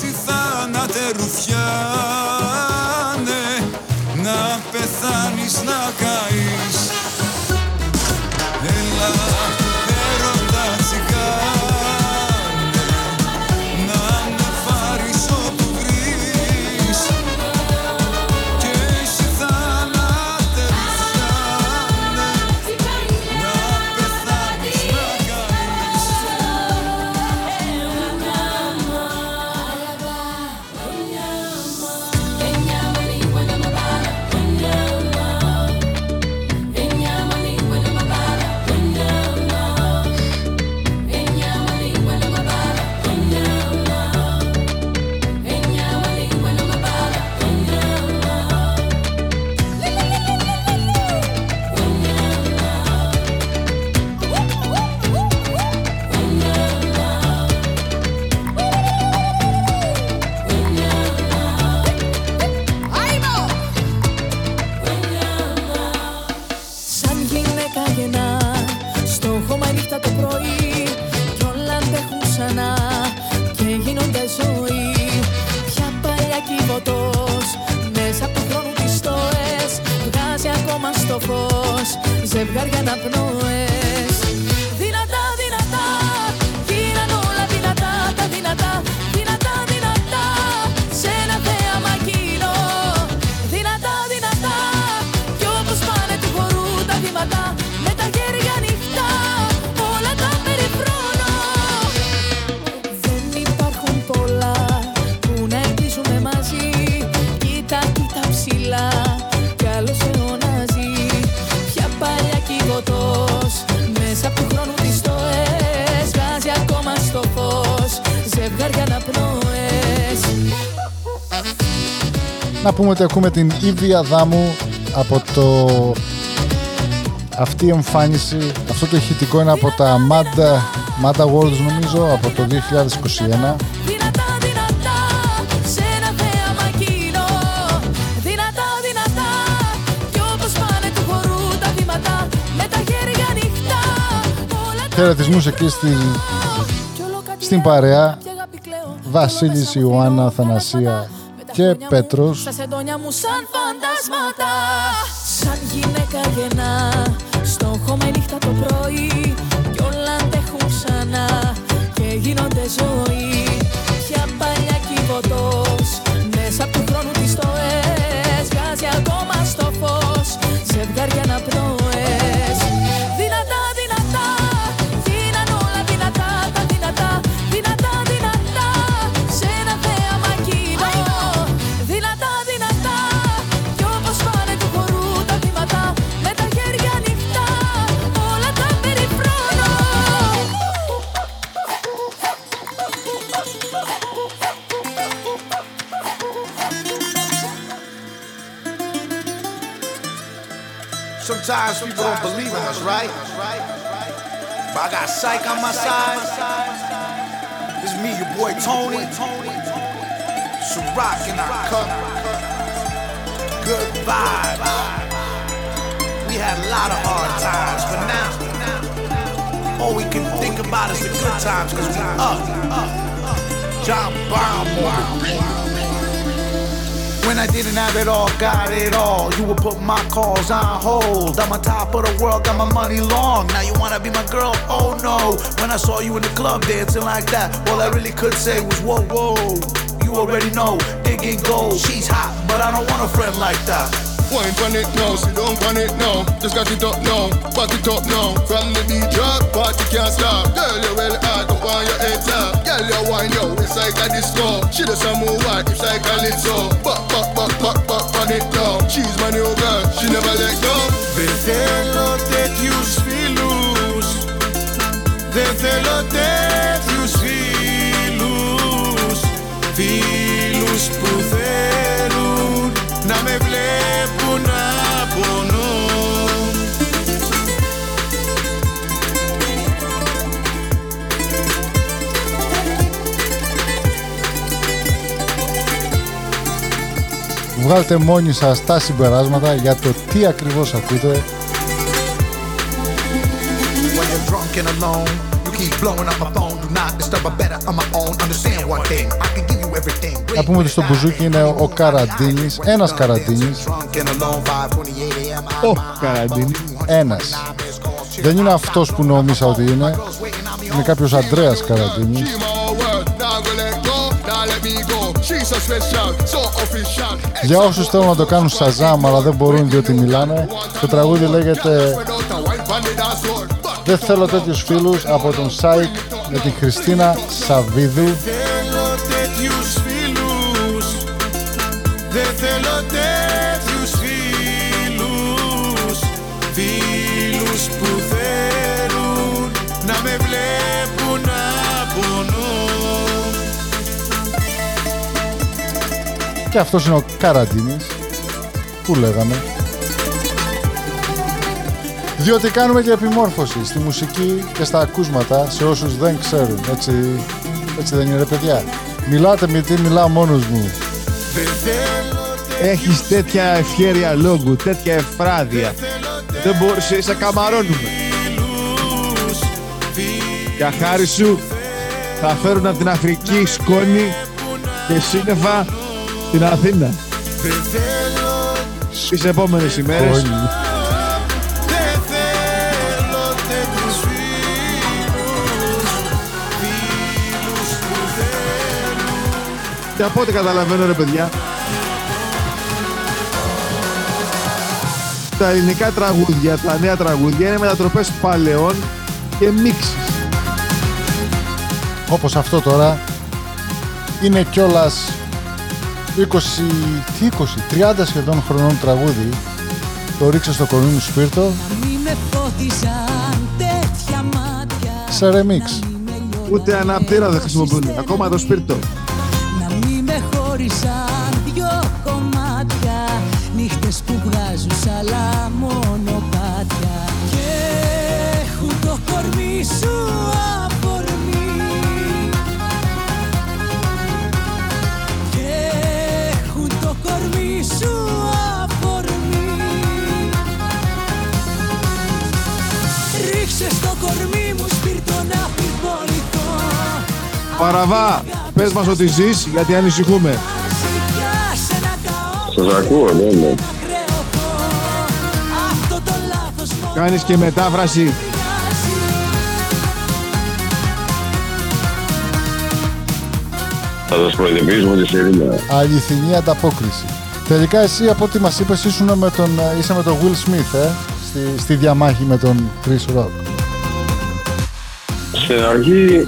S15: They've got to get up and Να
S5: πούμε ότι ακούμε την Ήβια Δάμου από το αυτή η εμφάνιση, αυτό Αυτό το ηχητικό είναι από τα Mad, Mad Awards νομίζω από το 2021.
S2: Δυνατά, δυνατά, σε ένα θέαμα κοινό Δυνατά, δυνατά, κι όπως πάνε του χορού τα βήματα Με τα χέρια ανοιχτά Όλα τα
S5: Χαιρετισμούς εκεί στη, στην παρέα. Βασίλης, Ιωάννα, Θανασία και Πέτρος.
S2: Στα σεντόνια μου σαν φαντάσματα Σαν γυναίκα γεννά. Στόχο με νύχτα το πρωί. Κι όλα αντέχουν ξανά. Και γίνονται ζωή. Πια παλιά κυβωτός. Μέσα από του χρόνου
S16: believe in us, right? But I got psych on my side. This is me, your boy Tony. Ciroc in our cup. Good vibes. We had a lot of hard times, but now all we can think about is the good times because we up. John beat. When I didn't have it all, got it all. You would put my calls on hold. I'm on top of the world, got my money long. Now you wanna be my girl? Oh no. When I saw you in the club dancing like that, all I really could say was whoa, whoa. You already know, digging gold. She's hot, but I don't want a friend like that.
S17: Wine on it now, sit down on it now. Just got it up now, back it up now. From the beat drop, party can't stop. Girl, you well hard, don't want your head top. Girl, you wine yo, it's like a disco. She does some move white, it's like a little. Back, back, back, back, back on it now. She's my new girl, she never let go.
S10: Δεν θέλω τέτοιους φίλους Δεν θέλω τέτοιους φίλους Φίλους που θέλουν να με βλέπουν
S5: Βγάλτε μόνοι σας τα συμπεράσματα για το τι ακριβώς ακούτε
S16: When you're drunk and alone, you keep blowing up my phone. Do not disturb, I better on my own. Understand one thing, I can give you everything.
S5: Να πούμε ότι στο μπουζούκι είναι ο Καραντίνης, ένας Καραντίνης,
S16: Drunk and alone, 528 AM.
S1: Ο Καραντίνης.
S5: ένας. Δεν είναι αυτός που νόμισα ότι είναι, είναι κάποιος Αντρέας Καραντίνης.
S17: She my word, now go let go, now let me go. She's so special, so official.
S5: Για όσους θέλουν να το κάνουν Shazam αλλά δεν μπορούν διότι μιλάνε, το τραγούδι λέγεται
S17: Without a wine on the dance floor. But
S5: Δεν θέλω τέτοιους φίλους από τον Σάικ με τη Χριστίνα Σαββίδου και αυτός είναι ο Καραντίνης που λέγαμε διότι κάνουμε και επιμόρφωση στη μουσική και στα ακούσματα σε όσους δεν ξέρουν έτσι, έτσι δεν είναι ρε παιδιά μιλάτε με τι μιλάω μόνος μου
S10: Δεν θέλω
S1: Έχεις τέτοια ευχέρεια λόγου, τέτοια εφράδια. Δεν μπορείς, σε καμαρώνουμε.
S10: φίλους
S1: Για χάρη σου θα φέρουν από την Αφρική σκόνη και σύννεφα στην Αθήνα.
S10: Δεν θέλω
S1: Τις επόμενες ημέρες
S5: Όλοι.
S10: Δεν θέλω τέτοιους φίλους Φίλους που θέλουν
S1: και από ό,τι καταλαβαίνω ρε παιδιά τα ελληνικά τραγούδια, τα νέα τραγούδια είναι μετατροπές παλαιών και μίξεις.
S5: όπως αυτό τώρα είναι κιόλας 20, τι 20, 30 σχεδόν χρονών τραγούδι το ρίξε στο κορμί μου σπίρτο
S2: Μη με φώτιζαν τέτοια μάτια
S5: σε remix
S1: Ούτε αναπτήρα δεν χρησιμοποιούν. Ακόμα το σπίρτο.
S2: Να μη με χώρισαν δυο κομμάτια Νύχτες που βγάζουν σ'
S10: Παραβά, πες μας ότι ζεις γιατί ανησυχούμε.
S7: Σας ακούω, ναι, ναι.
S10: Κάνεις και μετάφραση.
S7: Θα σας προειδοποιήσουμε τη σειρήνα.
S5: Αληθινή ανταπόκριση. Τελικά εσύ από ό,τι μας είπες ήσουν με τον, ε, είσαι με τον Will Smith, ε, στη, στη διαμάχη με τον Chris Rock.
S7: Στην αρχή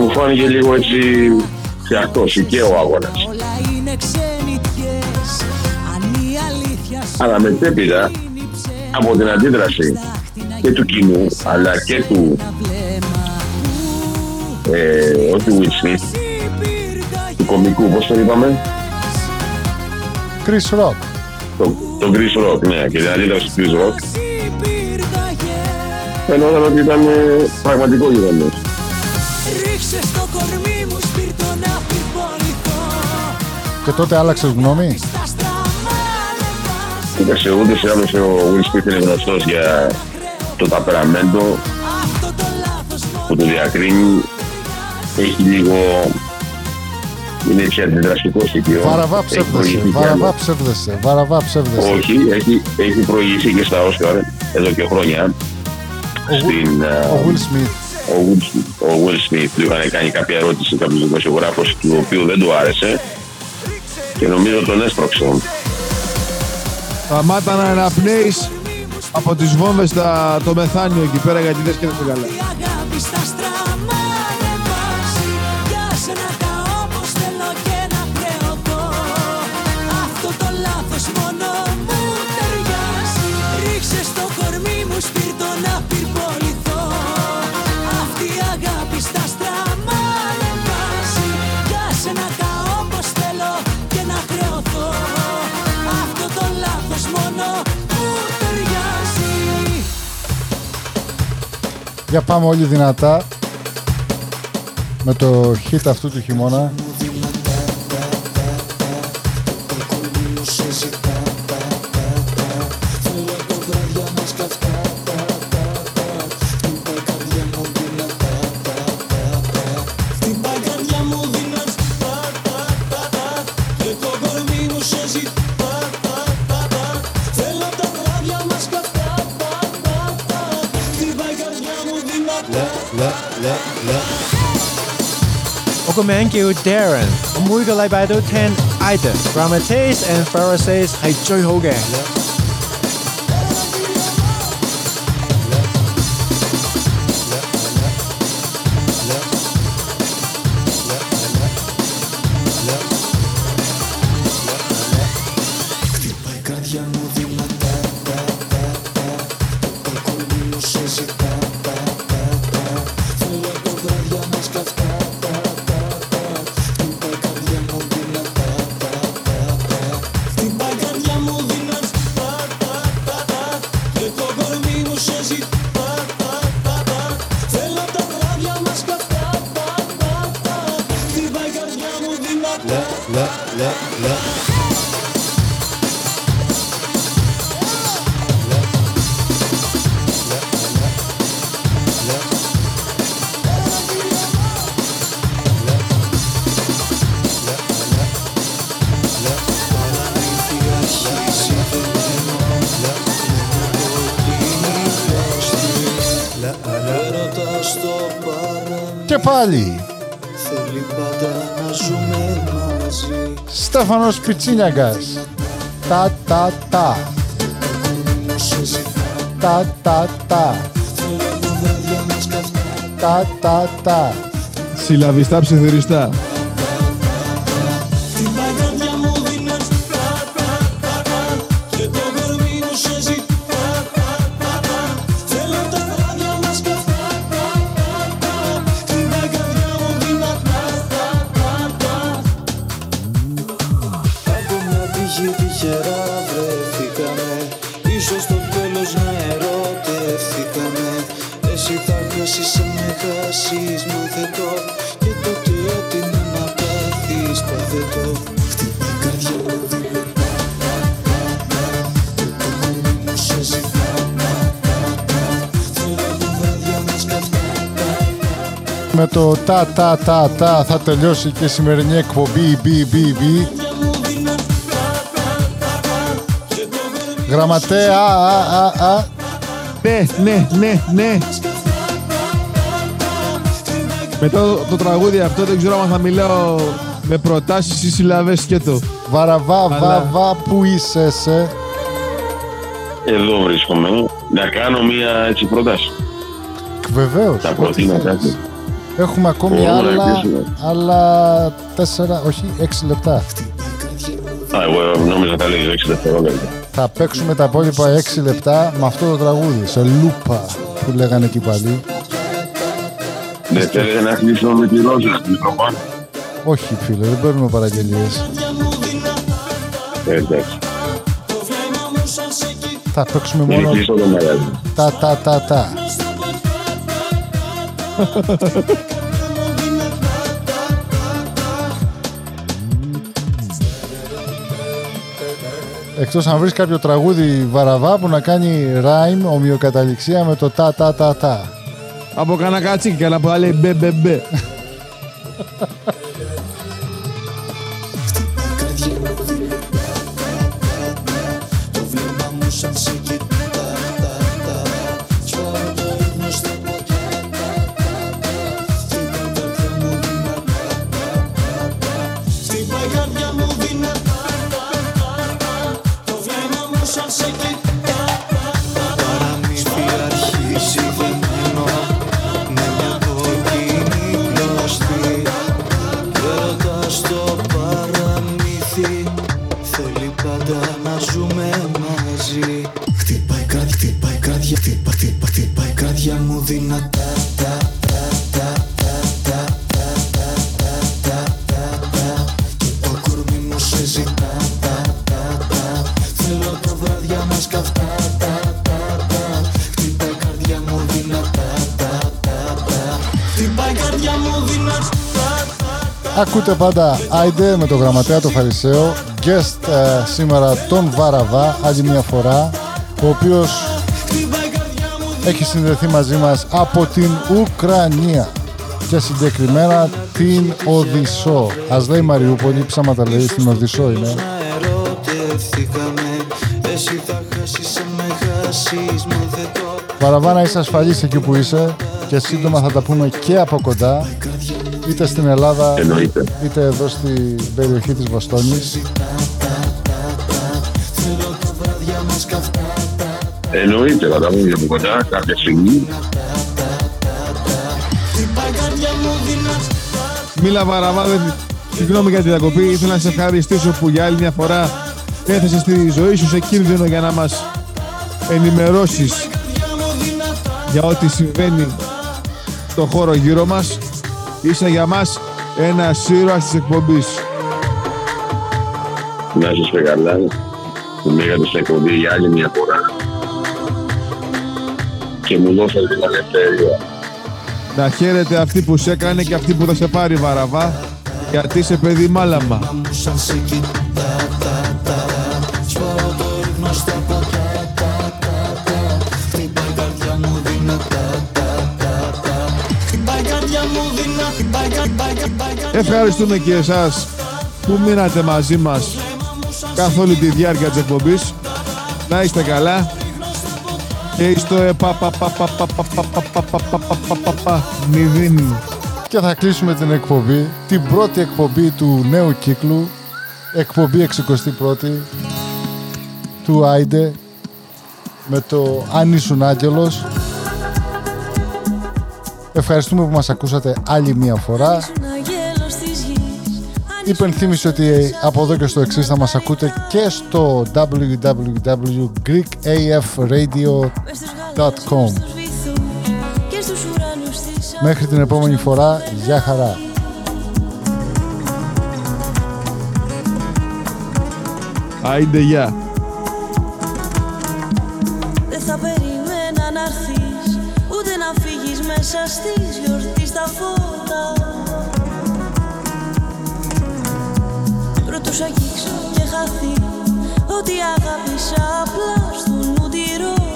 S7: μου φάνηκε λίγο έτσι θεατός και ο αγώνας.
S18: Όλα είναι ξενιτιές Αν η αλήθεια σου
S7: Αλλά μετέπειτα από την αντίδραση και του κοινού αλλά και του ε, όχι του Will Smith του κομικού, πώς τον είπαμε;
S5: Chris Rock.
S7: το, το Chris Rock, ναι, και την αντίδραση του Chris Rock φαινόταν ότι ήταν ε, πραγματικό γεγονός.
S5: Και τότε άλλαξες γνώμη;
S7: Κοίταξε, ούτως ή άλλως ο Will Smith είναι γνωστός για το ταπεραμέντο που το διακρίνει. Έχει λίγο... Είναι έτσι αντιδραστικό στοιχείο.
S5: Βαραβά
S7: Έχει
S5: ψεύδεσαι,
S7: προηγηθεί κι
S5: βαραβά
S7: άλλο.
S5: ψεύδεσαι, βαραβά ψεύδεσαι.
S7: Όχι, έχει, έχει προηγηθεί και στα Όσκαρ εδώ και χρόνια. Στην, ε,
S5: Ο Will Smith.
S7: ο Will Smith, ο Will Smith του είχαν κάνει κάποια ερώτηση κάποιος δημοσιογράφος του οποίου δεν του άρεσε και νομίζω τον έσπρωξε.
S10: Σταμάτα να αναπνέεις από τις βόμβες τα, το μεθάνιο εκεί πέρα γιατί δεν σκέφτεσαι καλά.
S18: Για
S5: πάμε όλοι δυνατά με το hit αυτού του χειμώνα.
S9: 我個名叫 Darren，我每個禮拜都聽 Ida、Grammatis and Pharisees 係最好嘅。
S5: Στέφανος Πιτσίνιαγκας. Τα τα τα. Τα τα τα. Τα τα τα.
S10: Συλλαβιστά ψιθυριστά.
S19: Με το τα
S5: τα τα τα θα τελειώσει και η σημερινή εκπομπή BBB. Γραμματέα, α, α, α.
S1: Ναι, ναι, ναι, ναι. Μετά το, το τραγούδι αυτό δεν ξέρω αν θα μιλάω με προτάσεις ή συλλαβές και το.
S5: Βαραβά,
S1: Αλλά-
S5: βα, βα, που είσαι, σε;
S7: Εδώ βρίσκομαι. Να κάνω μία έτσι πρόταση.
S5: Βεβαίως.
S7: Θα προτείνω κάτι.
S5: Έχουμε ακόμη
S7: Μπορούμε να
S5: άλλα,
S7: κλείσουμε.
S5: άλλα τέσσερα, όχι, έξι λεπτά.
S7: Α, εγώ νόμιζα τα λέει 6 δευτερόλεπτα.
S5: Θα παίξουμε τα υπόλοιπα έξι λεπτά με αυτό το τραγούδι, σε λούπα που λέγανε εκεί πάλι.
S7: Δεν θέλετε να κλείσουμε με τη Ρόζα στο μικροφόνο.
S5: Όχι φίλε, δεν παίρνουμε παραγγελίες.
S7: Ε, Εντάξει.
S5: Θα παίξουμε
S7: Είναι
S5: μόνο
S7: κλειστό το μαγαζί.
S5: τα τα τα τα. (laughs) Εκτός αν βρεις κάποιο τραγούδι βαραβά που να κάνει rhyme, ομοιοκαταληξία με το τα τα τα τα.
S1: Από κανένα κατσίκι και άλλα που λέει μπε μπε μπε. (laughs)
S9: Shall say
S5: Ακούτε πάντα Άιντε με το γραμματέα το Φαρισαίο Guest ε, σήμερα τον Βαραβά άλλη μια φορά ο οποίος έχει συνδεθεί μαζί μας από την Ουκρανία και συγκεκριμένα την Οδυσσό. Ας λέει Μαριούπολη, ψάματα λέει στην Οδυσσό είναι.
S9: Ερωτευθήκαμε Εσύ θα χάσεις, αν με χάσεις Μα δεν το
S5: Βαραβά να είσαι ασφαλής εκεί που είσαι και σύντομα θα τα πούμε και από κοντά είτε στην Ελλάδα
S7: Εννοείται.
S5: είτε εδώ στην περιοχή της Βοστόνης.
S7: Εννοείται θα τα πούμε από κοντά κάποια στιγμή.
S1: Μίλα Βαραβά, δεν... συγγνώμη για τη διακοπή. Ήθελα να σε ευχαριστήσω που για άλλη μια φορά έθεσε στη ζωή σου σε κίνδυνο για να μας ενημερώσεις για ό,τι συμβαίνει στο χώρο γύρω μας. Είσαι για μας ένα ήρωας της εκπομπής.
S7: Να είστε καλά. Που με είχατε στην εκπομπή για άλλη μια φορά. Και μου δώσατε την ελευθερία.
S1: Να χαίρεται αυτή που σε έκανε και αυτή που θα σε πάρει Βαραβά. Γιατί είσαι παιδί μάλαμα. Ευχαριστούμε και εσάς που μείνατε μαζί μας καθ' όλη τη διάρκεια της εκπομπής. Να είστε καλά και είστε μηδίν.
S5: Και θα κλείσουμε την εκπομπή, την πρώτη εκπομπή του νέου κύκλου, εκπομπή 61 του Άιντε με το Αν ήσουν. Ευχαριστούμε που μας ακούσατε άλλη μία φορά. Υπενθύμισε ότι από εδώ και στο εξής θα μας ακούτε και στο www.greekafradio.com
S2: και στους ουρανούς της
S5: Μέχρι την επόμενη φορά, γεια χαρά.
S1: Άιντε γεια.
S2: Δεν θα περίμενα να έρθεις Ούτε να φύγεις μέσα στις γιορτής στα φώτα προσεγγίξω και χαθεί. Ότι αγάπησα απλά στον όνειρο